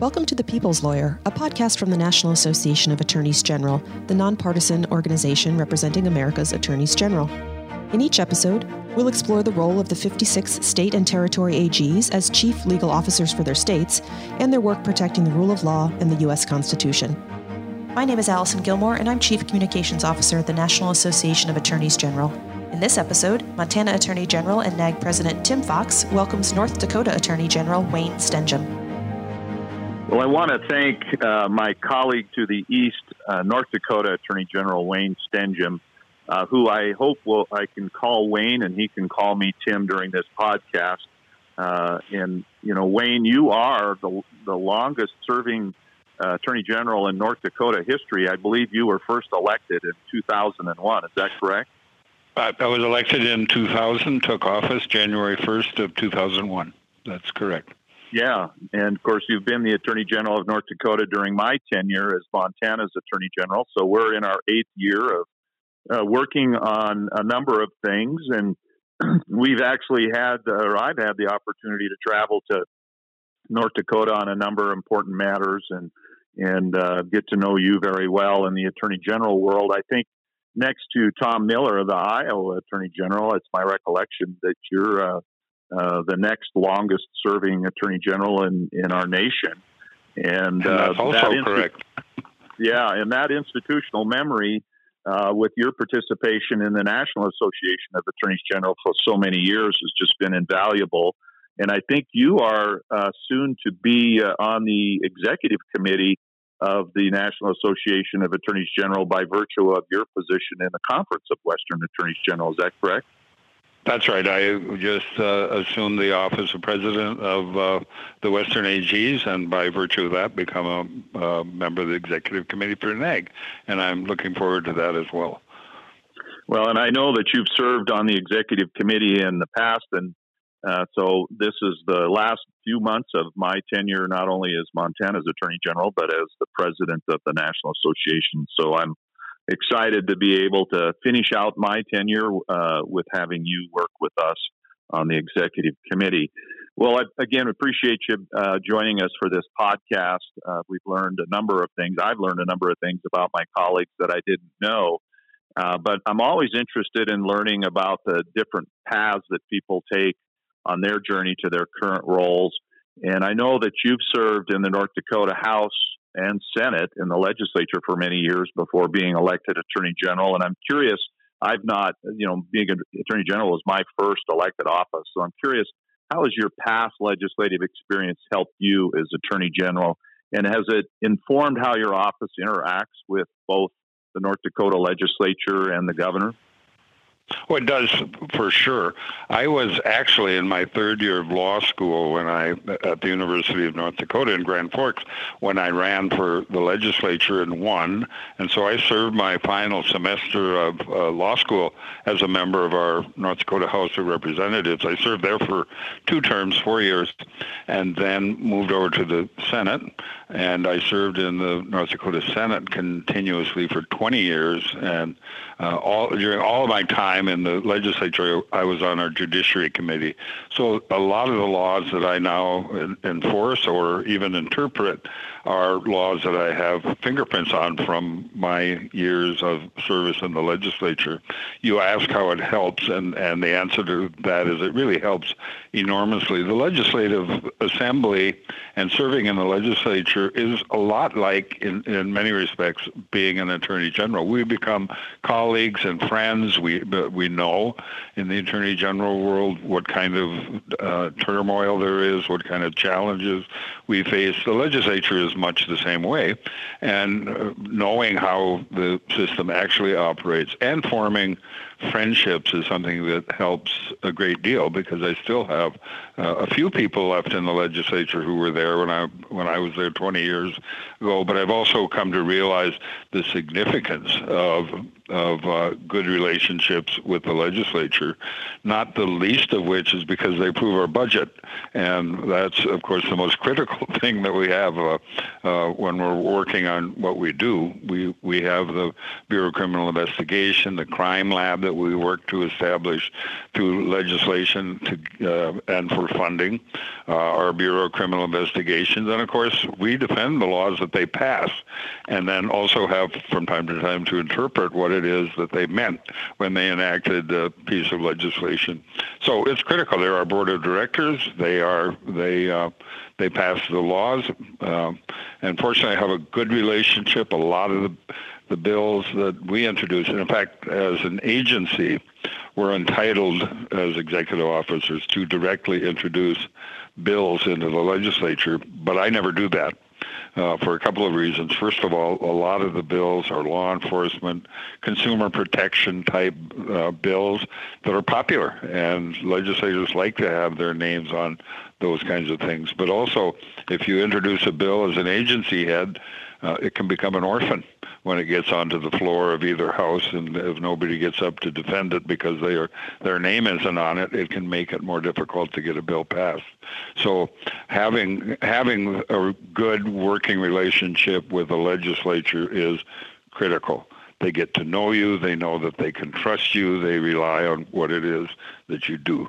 Welcome to The People's Lawyer, a podcast from the National Association of Attorneys General, the nonpartisan organization representing America's attorneys general. In each episode, we'll explore the role of the 56 state and territory AGs as chief legal officers for their states and their work protecting the rule of law and the U.S. Constitution. My name is Allison Gilmore, and I'm Chief Communications Officer at the National Association of Attorneys General. In this episode, Montana Attorney General and NAAG President Tim Fox welcomes North Dakota Attorney General Wayne Stenehjem. Well, I want to thank uh, my colleague to the east, uh, North Dakota Attorney General Wayne Stenehjem, uh, who I hope will I can call Wayne and he can call me Tim during this podcast. Uh, and you know, Wayne, you are the the longest serving uh, Attorney General in North Dakota history. I believe you were first elected in 2001. Is that correct? I, I was elected in 2000, took office January 1st of 2001. That's correct. Yeah, and of course, you've been the Attorney General of North Dakota during my tenure as Montana's Attorney General. So we're in our eighth year of uh, working on a number of things, and we've actually had, or I've had the opportunity to travel to North Dakota on a number of important matters, and and uh, get to know you very well in the Attorney General world. I think next to Tom Miller, the Iowa Attorney General, it's my recollection that you're uh, uh, the next longest serving Attorney General in, in our nation. And, and that's uh, also that correct. yeah, and that institutional memory uh, with your participation in the National Association of Attorneys General for so many years has just been invaluable. And I think you are uh, soon to be uh, on the executive committee of the National Association of Attorneys General by virtue of your position in the Conference of Western Attorneys General. Is that correct? That's right. I just uh, assumed the office of president of uh, the Western AGs, and by virtue of that, become a, member of the executive committee for NAAG, and I'm looking forward to that as well. Well, and I know that you've served on the executive committee in the past, and uh, so this is the last few months of my tenure, not only as Montana's Attorney General, but as the president of the National Association. So I'm excited to be able to finish out my tenure uh, with having you work with us on the executive committee. Well, I, again, appreciate you uh, joining us for this podcast. Uh, we've learned a number of things. I've learned a number of things about my colleagues that I didn't know. Uh, but I'm always interested in learning about the different paths that people take on their journey to their current roles. And I know that you've served in the North Dakota House and Senate in the legislature for many years before being elected Attorney General. And I'm curious, I've not, you know, being an Attorney General was my first elected office. So I'm curious, how has your past legislative experience helped you as Attorney General? And has it informed how your office interacts with both the North Dakota legislature and the governor? Well, it does for sure. I was actually in my third year of law school when I at the University of North Dakota in Grand Forks when I ran for the legislature and won, and so I served my final semester of uh, law school as a member of our North Dakota House of Representatives. I served there for two terms, four years, and then moved over to the Senate, and I served in the North Dakota Senate continuously for 20 years, and uh, all during all of my time in the legislature, I was on our Judiciary Committee. So a lot of the laws that I now enforce or even interpret are laws that I have fingerprints on from my years of service in the legislature. You ask how it helps, and, and the answer to that is it really helps enormously. The legislative assembly and serving in the legislature is a lot like, in, in many respects, being an attorney general. We become colleagues and friends. We we know in the attorney general world what kind of uh, turmoil there is, what kind of challenges we face. The legislature is much the same way, and uh, knowing how the system actually operates and forming friendships is something that helps a great deal because I still have uh, a few people left in the legislature who were there when I when I was there 20 years ago. But I've also come to realize the significance of of uh, good relationships with the legislature, not the least of which is because they approve our budget, and that's of course the most critical thing that we have uh, uh, when we're working on what we do. We we have the Bureau of Criminal Investigation, the crime lab that we work to establish through legislation to uh, and for funding, uh, our Bureau of Criminal Investigations, and of course, we defend the laws that they pass, and then also have from time to time to interpret what it is that they meant when they enacted a piece of legislation. So it's critical. They're our board of directors. They are they uh, they pass the laws, uh, and fortunately, I have a good relationship. A lot of the the bills that we introduce, and in fact, as an agency, we're entitled as executive officers to directly introduce bills into the legislature, but I never do that. Uh, for a couple of reasons. First of all, a lot of the bills are law enforcement, consumer protection type uh, bills that are popular, and legislators like to have their names on those kinds of things. But also, if you introduce a bill as an agency head, uh, it can become an orphan when it gets onto the floor of either house, and if nobody gets up to defend it because they are, their name isn't on it, it can make it more difficult to get a bill passed. So, having having a good working relationship with the legislature is critical. They get to know you. They know that they can trust you. They rely on what it is that you do.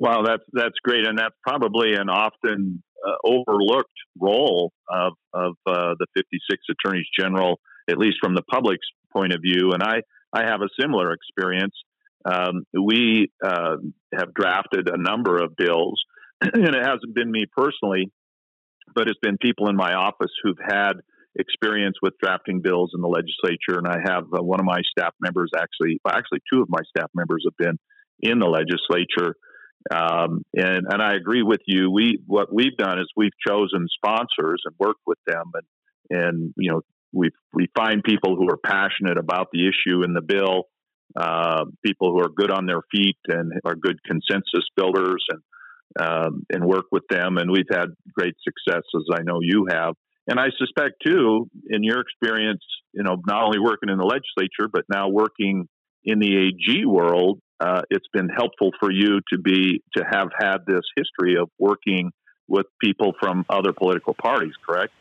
Well, that's that's great, and that's probably an often uh, overlooked role of, of uh, the 56 attorneys general, at least from the public's point of view. And I, I have a similar experience. Um, we uh, have drafted a number of bills, and it hasn't been me personally, but it's been people in my office who've had experience with drafting bills in the legislature. And I have uh, one of my staff members actually, well, actually, two of my staff members have been in the legislature. Um, and and I agree with you. We what we've done is we've chosen sponsors and worked with them, and and you know we we find people who are passionate about the issue in the bill, uh, people who are good on their feet and are good consensus builders, and um, and work with them. And we've had great success, as I know you have. And I suspect too, in your experience, you know, not only working in the legislature but now working in the AG world, uh, it's been helpful for you to be to have had this history of working with people from other political parties, correct?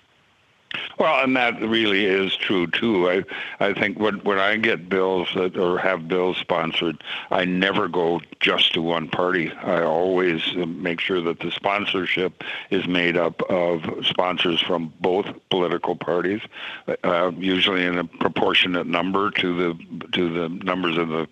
Well, and that really is true too. I I think when when I get bills that or have bills sponsored, I never go just to one party. I always make sure that the sponsorship is made up of sponsors from both political parties, uh, usually in a proportionate number to the to the numbers of the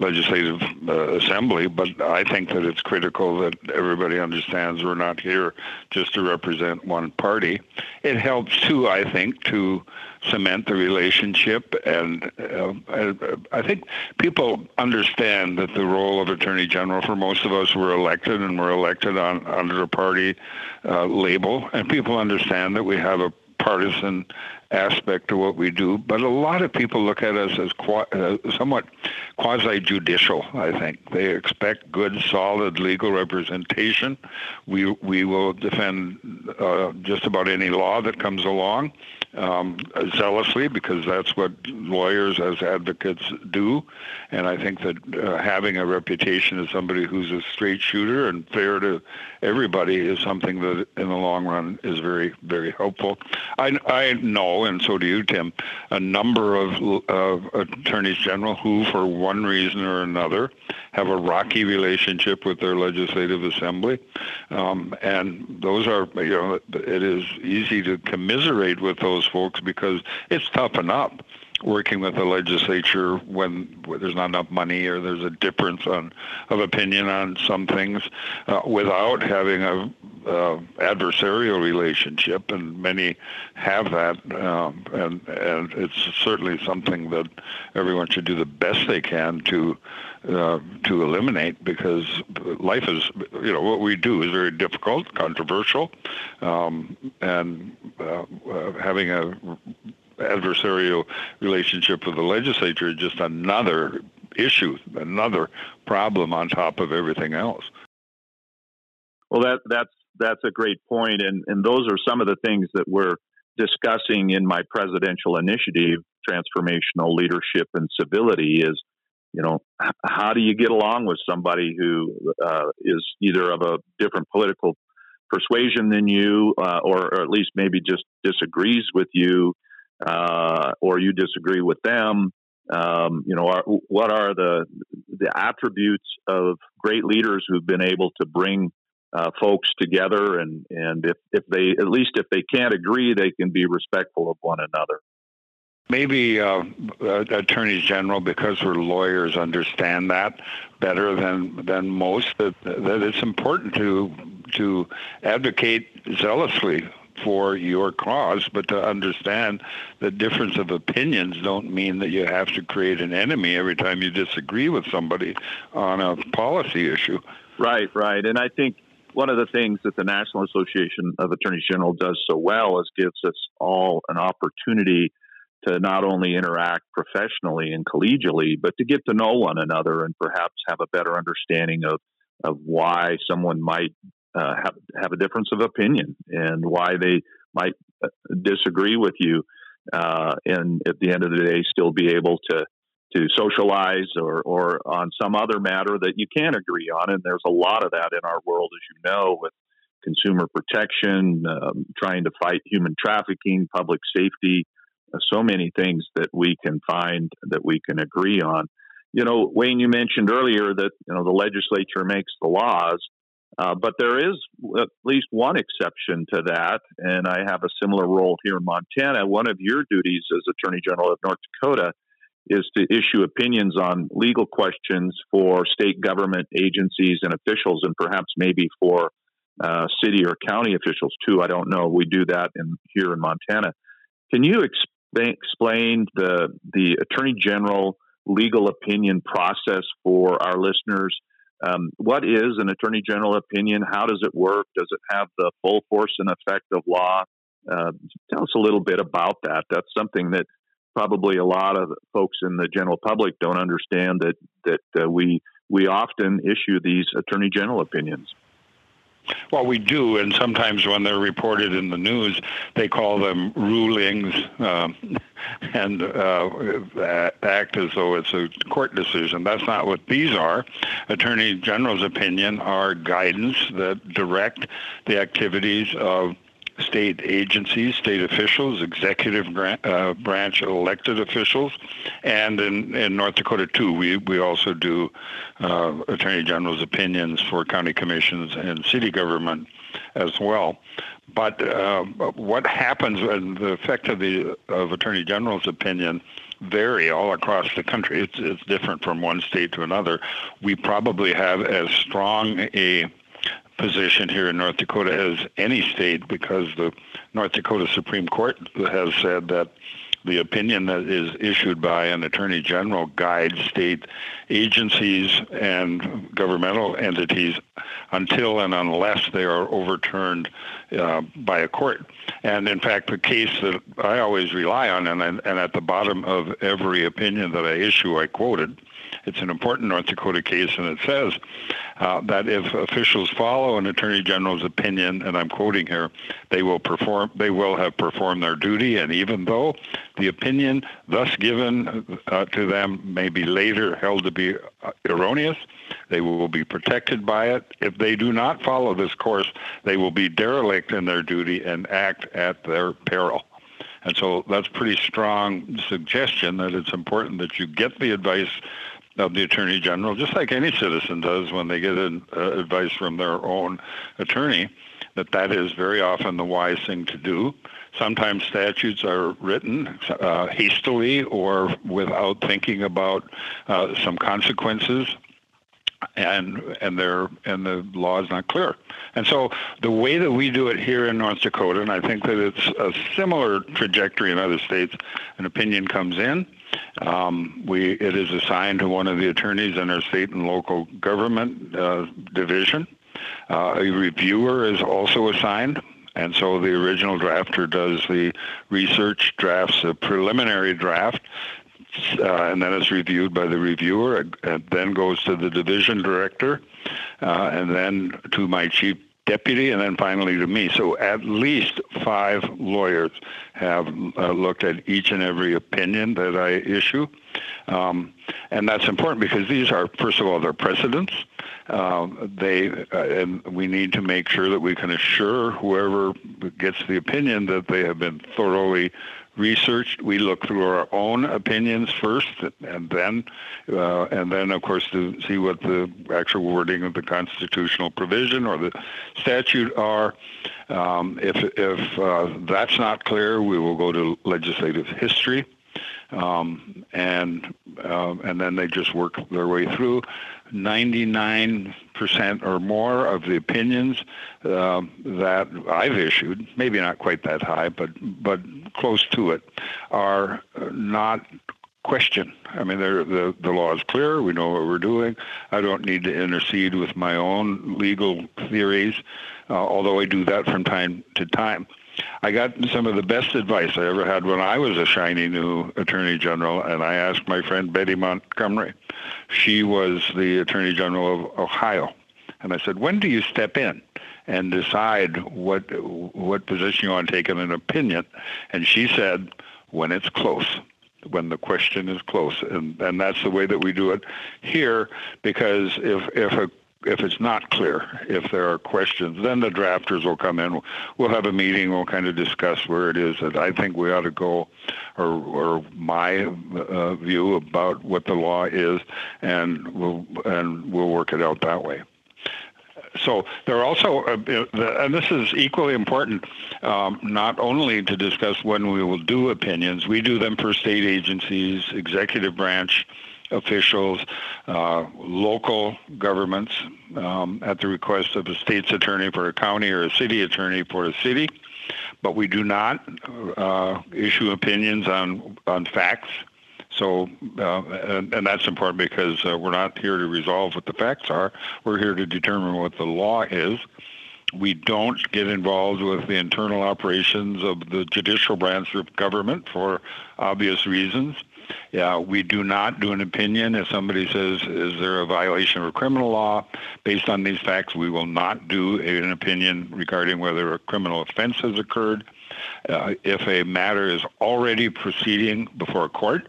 legislative uh, assembly. But I think that it's critical that everybody understands we're not here just to represent one party. It helps too I think, to cement the relationship. And uh, I, think people understand that the role of Attorney General for most of us were elected and were elected on under a party uh, label, and people understand that we have a partisan aspect to what we do, but a lot of people look at us as qua- uh, somewhat quasi-judicial. I think they expect good, solid legal representation. We we will defend uh, just about any law that comes along um, zealously because that's what lawyers as advocates do. And I think that uh, having a reputation as somebody who's a straight shooter and fair to everybody is something that in the long run is very very helpful. I I know and so do you, Tim, a number of uh, attorneys general who, for one reason or another, have a rocky relationship with their legislative assembly, um, and those are, you know, it is easy to commiserate with those folks because it's tough enough working with the legislature when, there's not enough money or there's a difference on, of opinion on some things uh, without having a uh, adversarial relationship, and many have that, um, and and it's certainly something that everyone should do the best they can to uh, to eliminate because life is you know what we do is very difficult, controversial, um, and uh, uh having a adversarial relationship with the legislature is just another issue, another problem on top of everything else. Well, that that's that's a great point, and and those are some of the things that we're discussing in my presidential initiative, transformational leadership and civility. Is you know how do you get along with somebody who uh, is either of a different political persuasion than you, uh, or, or, at least maybe just disagrees with you, uh, or you disagree with them. Um, you know, are, what are the the attributes of great leaders who've been able to bring uh, folks together, and and if if they at least if they can't agree, they can be respectful of one another. Maybe uh, attorneys general, because we're lawyers, understand that better than than most. That that it's important to to advocate zealously for your cause, but to understand the difference of opinions don't mean that you have to create an enemy every time you disagree with somebody on a policy issue. Right, right. And I think one of the things that the National Association of Attorneys General does so well is gives us all an opportunity to not only interact professionally and collegially, but to get to know one another and perhaps have a better understanding of, of why someone might uh, have, have a difference of opinion and why they might uh, disagree with you. Uh, and at the end of the day, still be able to to socialize or, or on some other matter that you can agree on. And there's a lot of that in our world, as you know, with consumer protection, um, trying to fight human trafficking, public safety, so many things that we can find that we can agree on. You know, Wayne, you mentioned earlier that you know the legislature makes the laws, uh, but there is at least one exception to that, and I have a similar role here in Montana. One of your duties as Attorney General of North Dakota is to issue opinions on legal questions for state government agencies and officials, and perhaps maybe for uh, city or county officials too. I don't know. We do that in here in Montana. Can you exp- explain the the Attorney General legal opinion process for our listeners? Um, what is an Attorney General opinion? How does it work? Does it have the full force and effect of law? Uh, tell us a little bit about that. That's something that probably a lot of folks in the general public don't understand that that uh, we we often issue these attorney general opinions. Well, we do, and sometimes when they're reported in the news, they call them rulings um, and uh, act as though it's a court decision. That's not what these are. Attorney General's opinion are guidance that direct the activities of state agencies, state officials, executive uh, branch elected officials, and in, in North Dakota too, we, we also do uh, Attorney General's opinions for county commissions and city government as well. But uh, what happens and the effect of the of Attorney General's opinion vary all across the country. It's, it's different from one state to another. We probably have as strong a position here in North Dakota as any state because the North Dakota Supreme Court has said that the opinion that is issued by an attorney general guides state agencies and governmental entities until and unless they are overturned uh, by a court. And in fact, the case that I always rely on, and, and at the bottom of every opinion that I issue, I quoted it's an important North Dakota case, and it says uh, that if officials follow an attorney general's opinion, and I'm quoting here, they will perform, they will have performed their duty, and even though the opinion thus given uh, to them may be later held to be uh, erroneous, they will be protected by it. If they do not follow this course, they will be derelict in their duty and act at their peril. And so that's pretty strong suggestion that it's important that you get the advice of the attorney general, just like any citizen does when they get an, uh, advice from their own attorney, that that is very often the wise thing to do. Sometimes statutes are written uh, hastily or without thinking about uh, some consequences and and their and the law is not clear. And so the way that we do it here in North Dakota, and I think that it's a similar trajectory in other states, an opinion comes in, um, we it is assigned to one of the attorneys in our state and local government uh, division. Uh, a reviewer is also assigned, and so the original drafter does the research, drafts a preliminary draft, uh, and then it's reviewed by the reviewer. and then goes to the division director, uh, and then to my chief deputy, and then finally to me. So at least five lawyers have uh, looked at each and every opinion that I issue. Um, and that's important because these are, first of all, they're precedents. Uh, they uh, and we need to make sure that we can assure whoever gets the opinion that they have been thoroughly researched. We look through our own opinions first, and then, uh, and then of course to see what the actual wording of the constitutional provision or the statute are. Um, if if uh, that's not clear, we will go to legislative history. Um, and uh, and then they just work their way through. 99% or more of the opinions uh, that I've issued, maybe not quite that high, but but close to it, are not question. I mean, the the law is clear. We know what we're doing. I don't need to intercede with my own legal theories, uh, although I do that from time to time. I got some of the best advice I ever had when I was a shiny new attorney general, and I asked my friend Betty Montgomery. She was the attorney general of Ohio, and I said, "When do you step in?" and decide what what position you want to take in an opinion. And she said, when it's close, when the question is close, and and that's the way that we do it here. Because if if a if it's not clear, if there are questions, then the drafters will come in. We'll have a meeting. We'll kind of discuss where it is that I think we ought to go, or, or my uh, view about what the law is, and we'll and we'll work it out that way. So there are also, uh, and this is equally important, um, not only to discuss when we will do opinions, we do them for state agencies, executive branch officials, uh, local governments, um, at the request of a state's attorney for a county or a city attorney for a city. But we do not uh, issue opinions on on facts so, uh, and, and, that's important because uh, we're not here to resolve what the facts are. We're here to determine what the law is. We don't get involved with the internal operations of the judicial branch of government for obvious reasons. Yeah, we do not do an opinion if somebody says, is there a violation of criminal law? Based on these facts, we will not do an opinion regarding whether a criminal offense has occurred. Uh, if a matter is already proceeding before a court,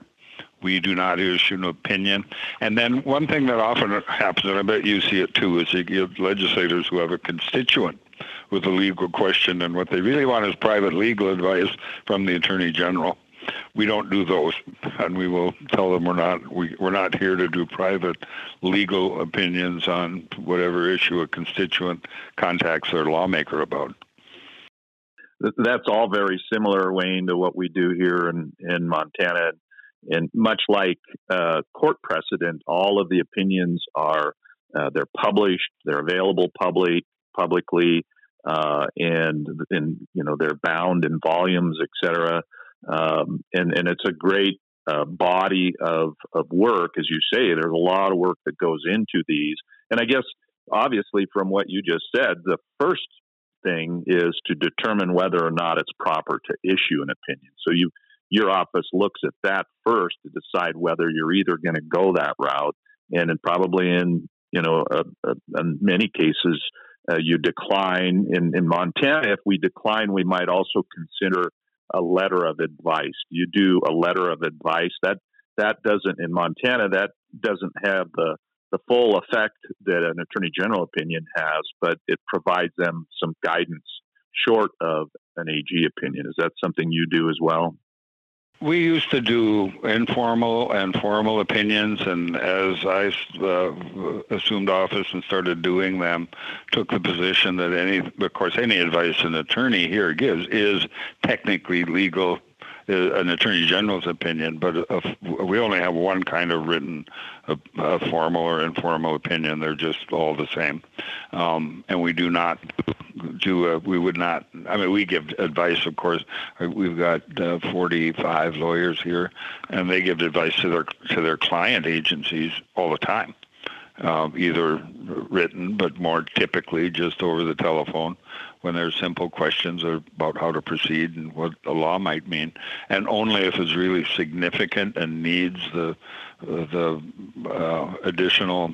we do not issue an opinion. And then one thing that often happens, and I bet you see it too, is you get legislators who have a constituent with a legal question, and what they really want is private legal advice from the attorney general. We don't do those, and we will tell them we're not we, we're not here to do private legal opinions on whatever issue a constituent contacts their lawmaker about. That's all very similar, Wayne, to what we do here in, in Montana and much like uh, court precedent, all of the opinions are uh, they're published, they're available public publicly, uh, and and you know they're bound in volumes, et etc. Um, and and it's a great uh, body of of work, as you say. There's a lot of work that goes into these, and I guess obviously from what you just said, the first thing is to determine whether or not it's proper to issue an opinion. So you your office looks at that first to decide whether you're either going to go that route, and probably in you know in many cases uh, you decline. In in Montana, if we decline, we might also consider a letter of advice. You do a letter of advice that that doesn't in Montana that doesn't have the the full effect that an attorney general opinion has, but it provides them some guidance short of an AG opinion. Is that something you do as well? We used to do informal and formal opinions, and as I uh, assumed office and started doing them, took the position that any, of course, any advice an attorney here gives is technically legal uh, an attorney general's opinion, but we only have one kind of written, a, a, formal or informal opinion. They're just all the same, um, and we do not do. A, we would not. I mean, we give advice, of course. We've got uh, 45 lawyers here, and they give advice to their to their client agencies all the time uh, either written, but more typically just over the telephone when there's simple questions about how to proceed and what the law might mean, and only if it's really significant and needs the the uh, additional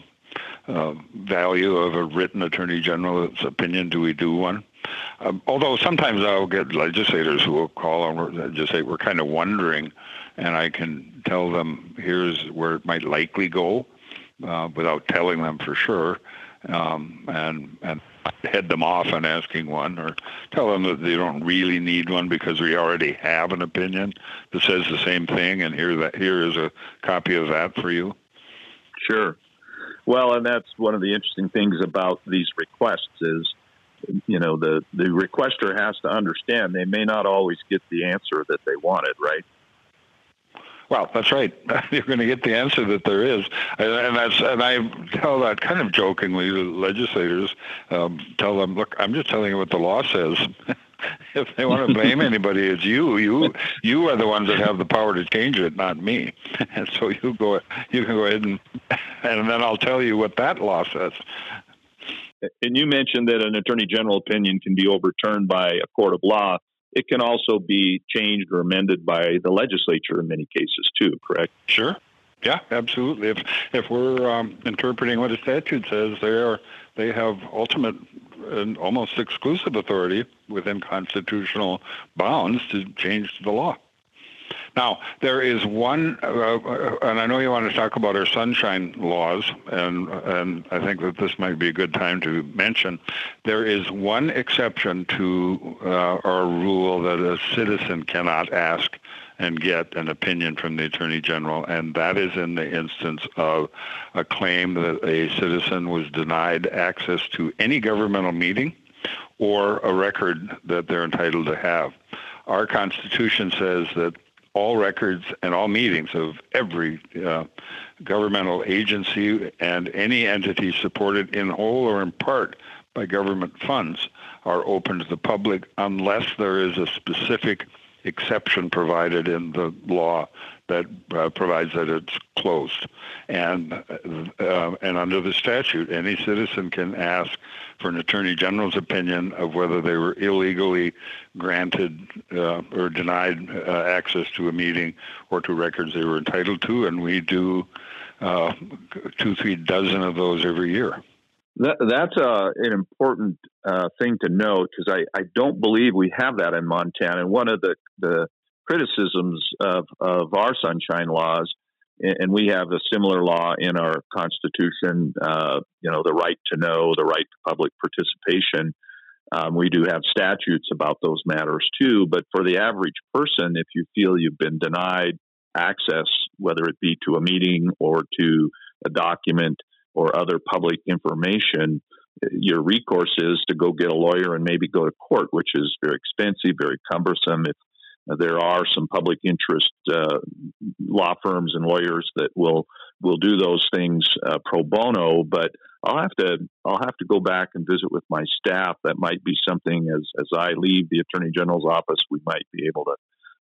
uh, value of a written attorney general's opinion do we do one. Um, although sometimes I'll get legislators who will call and just say we're kind of wondering, and I can tell them here's where it might likely go uh, without telling them for sure. Um, and and head them off on asking one or tell them that they don't really need one because we already have an opinion that says the same thing and here that here is a copy of that for you. Sure. Well and that's one of the interesting things about these requests is you know the the requester has to understand they may not always get the answer that they wanted right well, that's right. You're going to get the answer that there is, and that's and I tell that kind of jokingly to legislators. Um, tell them, look, I'm just telling you what the law says. if they want to blame anybody, it's you. You you are the ones that have the power to change it, not me. And so you go, you can go ahead and and then I'll tell you what that law says. And you mentioned that an attorney general opinion can be overturned by a court of law it can also be changed or amended by the legislature in many cases too. Correct? Sure. Yeah, absolutely. If if we're um, interpreting what a statute says, they are they have ultimate and almost exclusive authority within constitutional bounds to change the law. Now, there is one, uh, uh, and I know you want to talk about our sunshine laws, and and I think that this might be a good time to mention. There is one exception to uh, our rule that a citizen cannot ask and get an opinion from the Attorney General, and that is in the instance of a claim that a citizen was denied access to any governmental meeting or a record that they're entitled to have. Our Constitution says that all records and all meetings of every uh, governmental agency and any entity supported in whole or in part by government funds are open to the public unless there is a specific exception provided in the law that uh, provides that it's closed. And, uh, and under the statute, any citizen can ask for an attorney general's opinion of whether they were illegally granted uh, or denied uh, access to a meeting or to records they were entitled to. And we do uh, two, three dozen of those every year. That, that's uh, an important thing to note because I, I don't believe we have that in Montana. And one of the, the criticisms of, of our sunshine laws, and we have a similar law in our Constitution, uh, you know, the right to know, the right to public participation. Um, we do have statutes about those matters too. But for the average person, if you feel you've been denied access, whether it be to a meeting or to a document, or other public information, your recourse is to go get a lawyer and maybe go to court, which is very expensive, very cumbersome. If there are some public interest uh, law firms and lawyers that will will do those things uh, pro bono, but I'll have to I'll have to go back and visit with my staff. That might be something as as I leave the attorney general's office, we might be able to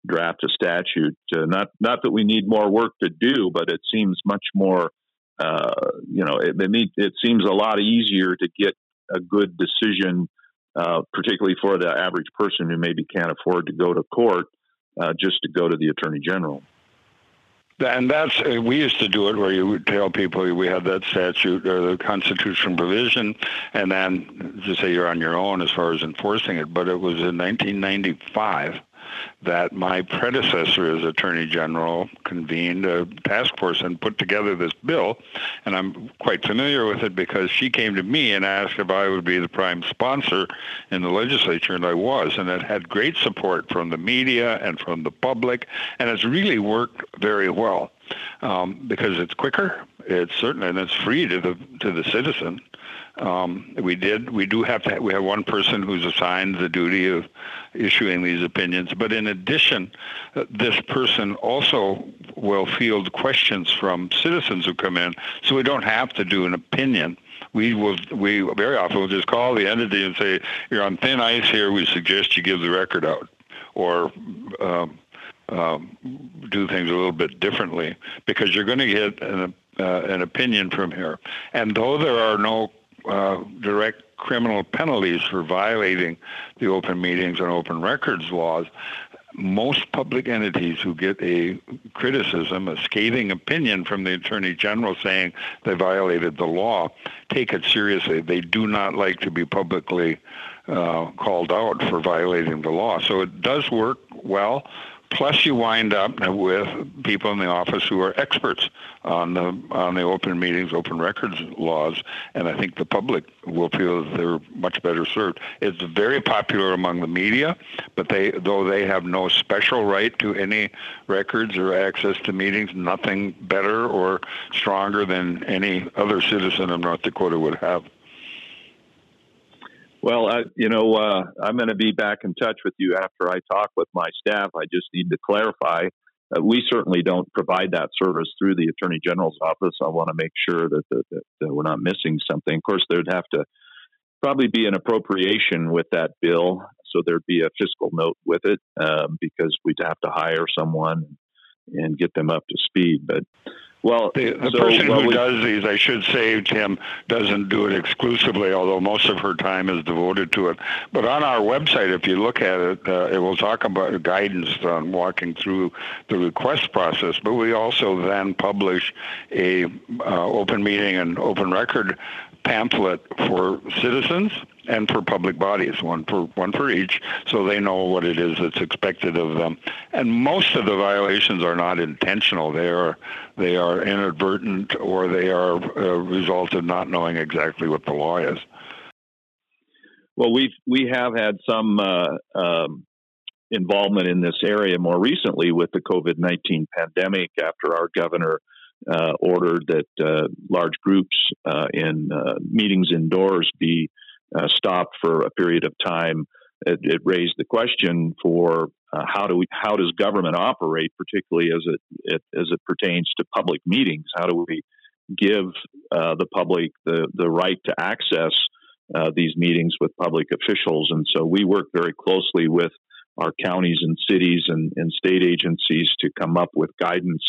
draft a statute. Uh, not not that we need more work to do, but it seems much more uh, you know, it, it, it, seems a lot easier to get a good decision, uh, particularly for the average person who maybe can't afford to go to court, uh, just to go to the attorney general. And that's uh, we used to do it where you would tell people we had that statute or the constitution provision, and then just say you're on your own as far as enforcing it. But it was in 1995 that my predecessor as Attorney General convened a task force and put together this bill. And I'm quite familiar with it because she came to me and asked if I would be the prime sponsor in the legislature, and I was. And it had great support from the media and from the public, and it's really worked very well um, because it's quicker, it's certain, and it's free to the to the citizen. Um, we did. We do have to. We have one person who's assigned the duty of issuing these opinions. But in addition, uh, this person also will field questions from citizens who come in, so we don't have to do an opinion. We will. We very often will just call the entity and say, "You're on thin ice here. We suggest you give the record out," or. Um, um, do things a little bit differently because you're going to get an, uh, an opinion from here. And though there are no uh, direct criminal penalties for violating the open meetings and open records laws, most public entities who get a criticism, a scathing opinion from the Attorney General saying they violated the law, take it seriously. They do not like to be publicly uh, called out for violating the law. So it does work well Plus, you wind up with people in the office who are experts on the on the open meetings, open records laws, and I think the public will feel that they're much better served. It's very popular among the media, but they though they have no special right to any records or access to meetings, nothing better or stronger than any other citizen of North Dakota would have. Well, I, you know, uh, I'm going to be back in touch with you after I talk with my staff. I just need to clarify. Uh, we certainly don't provide that service through the Attorney General's office. I want to make sure that, that, that, that we're not missing something. Of course, there'd have to probably be an appropriation with that bill, so there'd be a fiscal note with it um, because we'd have to hire someone and get them up to speed. But well, the, the so, person who we, does these, I should say, Tim, doesn't do it exclusively, although most of her time is devoted to it. But on our website, if you look at it, uh, it will talk about guidance on walking through the request process. But we also then publish a uh, open meeting and open record pamphlet for citizens and for public bodies, one for one for each, so they know what it is that's expected of them. And most of the violations are not intentional; they are they are inadvertent or they are a result of not knowing exactly what the law is. Well, we we have had some uh, um, involvement in this area more recently with the COVID nineteen pandemic after our governor uh, ordered that uh, large groups uh, in uh, meetings indoors be uh, stopped for a period of time. It, it raised the question for uh, how do we, how does government operate, particularly as it, it, as it pertains to public meetings? How do we give the public the the right to access these meetings with public officials? And so we work very closely with our counties and cities and, and state agencies to come up with guidance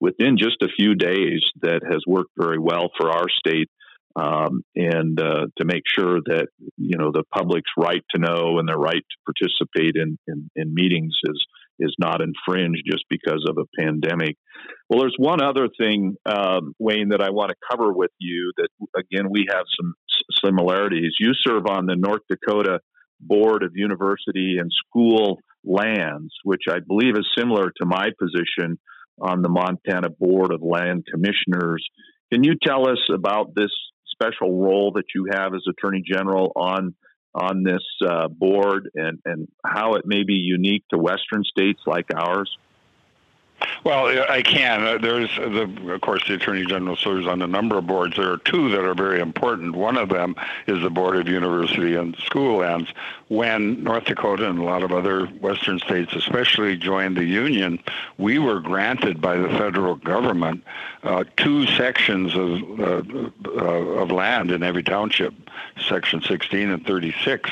within just a few days that has worked very well for our state. Um, and uh, to make sure that you know the public's right to know and their right to participate in, in, in meetings is is not infringed just because of a pandemic. Well, there's one other thing, um, Wayne, that I want to cover with you. That again, we have some similarities. You serve on the North Dakota Board of University and School Lands, which I believe is similar to my position on the Montana Board of Land Commissioners. Can you tell us about this special role that you have as Attorney General on on this uh, board and, and how it may be unique to Western states like ours? Well, I can. Uh, there's, the, of course, the Attorney General serves on a number of boards. There are two that are very important. One of them is the Board of University and School Lands. When North Dakota and a lot of other Western states, especially, joined the Union, we were granted by the federal government uh, two sections of, uh, uh, of land in every township, Section 16 and 36.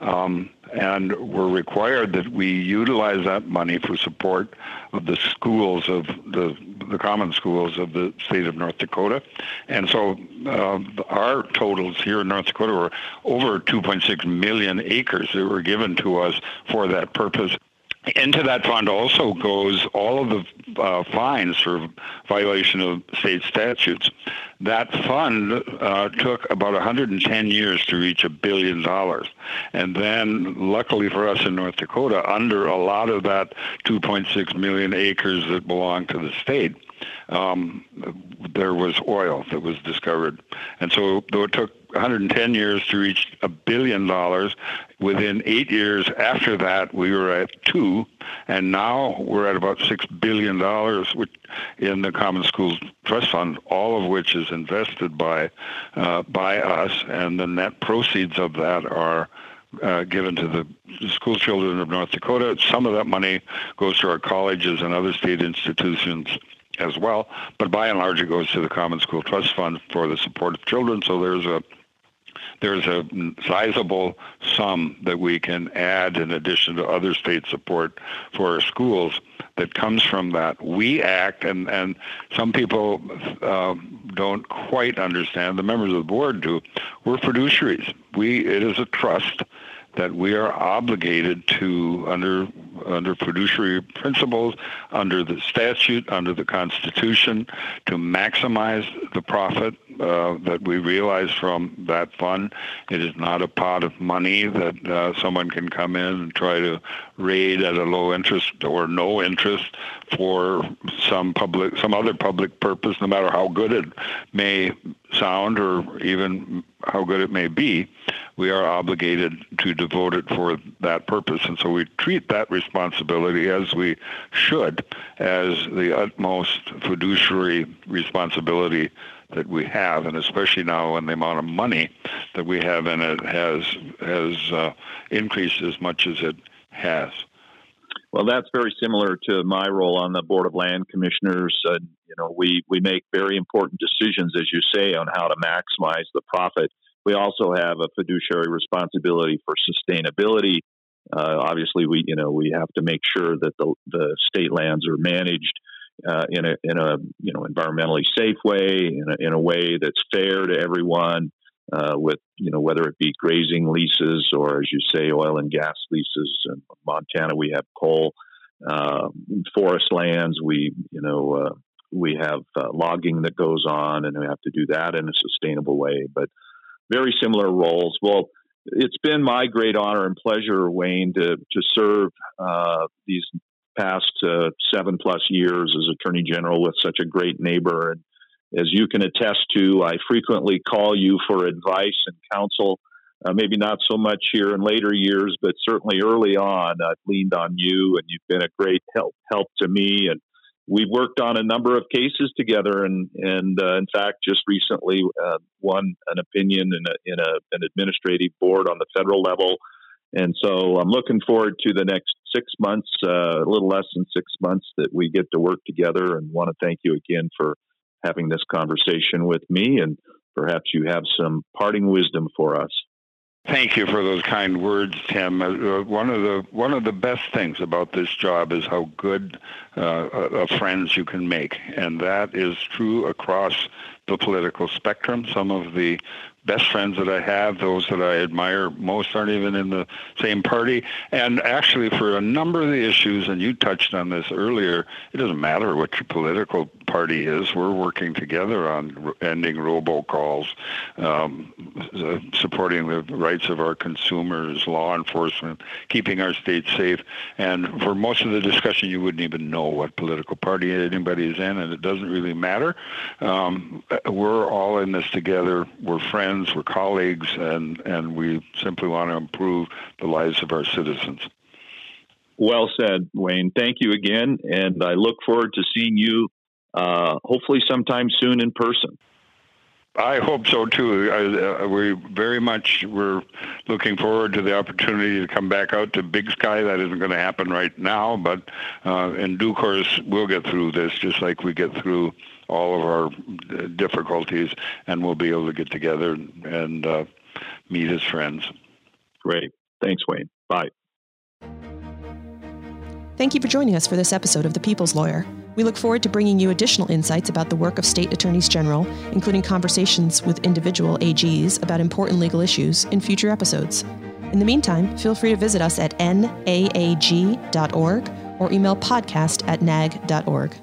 Um, and we're required that we utilize that money for support of the schools of the the common schools of the state of North Dakota, and so uh, our totals here in North Dakota were over 2.6 million acres that were given to us for that purpose. Into that fund also goes all of the uh, fines for violation of state statutes. That fund uh, took about 110 years to reach a billion dollars. And then, luckily for us in North Dakota, under a lot of that 2.6 million acres that belong to the state, um, there was oil that was discovered. And so, though it took 110 years to reach a billion dollars, within eight years after that, we were at two, and now we're at about six billion dollars in the Common Schools Trust Fund, all of which is invested by uh, by us, and the net proceeds of that are. Uh, given to the school children of North Dakota. Some of that money goes to our colleges and other state institutions as well. But by and large, it goes to the Common School Trust Fund for the support of children. So there's a there's a sizable sum that we can add in addition to other state support for our schools that comes from that. We act, and, and some people uh, don't quite understand, the members of the board do, we're fiduciaries. We, it is a trust that we are obligated to, under under fiduciary principles, under the statute, under the Constitution, to maximize the profit uh, that we realize from that fund. It is not a pot of money that uh, someone can come in and try to raid at a low interest or no interest for some public, some other public purpose, no matter how good it may sound or even how good it may be. We are obligated to devote it for that purpose, and so we treat that responsibility as we should, as the utmost fiduciary responsibility that we have, and especially now when the amount of money that we have in it has has uh, increased as much as it has. Well, that's very similar to my role on the board of land commissioners. Uh, you know, we we make very important decisions, as you say, on how to maximize the profit. We also have a fiduciary responsibility for sustainability. Uh, obviously, we you know we have to make sure that the the state lands are managed uh, in a in a you know environmentally safe way, in a, in a way that's fair to everyone. Uh, with you know whether it be grazing leases or as you say oil and gas leases. In Montana, we have coal, uh, forest lands. We you know uh, we have uh, logging that goes on, and we have to do that in a sustainable way. But very similar roles. Well, it's been my great honor and pleasure, Wayne, to to serve uh, these past uh, seven plus years as Attorney General with such a great neighbor. And as you can attest to, I frequently call you for advice and counsel. Uh, maybe not so much here in later years, but certainly early on, I've leaned on you, and you've been a great help help to me. And we've worked on a number of cases together, and and uh, in fact, just recently uh, won an opinion in a, in a, an administrative board on the federal level and so I'm looking forward to the next six months, uh, a little less than six months that we get to work together and want to thank you again for having this conversation with me. And perhaps you have some parting wisdom for us. Thank you for those kind words, Tim. Uh, one of the one of the best things about this job is how good uh, of friends you can make, and that is true across the political spectrum. Some of the best friends that I have, those that I admire most, aren't even in the same party. And actually, for a number of the issues, and you touched on this earlier, it doesn't matter what your political party is. We're working together on ending robocalls, um, supporting the rights of our consumers, law enforcement, keeping our state safe. And for most of the discussion, you wouldn't even know what political party anybody is in, and it doesn't really matter. Um, we're all in this together. We're friends friends, we're colleagues, and, and we simply want to improve the lives of our citizens. Well said, Wayne. Thank you again, and I look forward to seeing you uh, hopefully sometime soon in person. I hope so too. I, uh, we very much we're looking forward to the opportunity to come back out to Big Sky. That isn't going to happen right now, but uh, in due course we'll get through this, just like we get through all of our uh, difficulties, and we'll be able to get together and uh, meet as friends. Great. Thanks, Wayne. Bye. Thank you for joining us for this episode of The People's Lawyer. We look forward to bringing you additional insights about the work of state attorneys general, including conversations with individual AGs about important legal issues in future episodes. In the meantime, feel free to visit us at naag.org or email podcast at naag.org.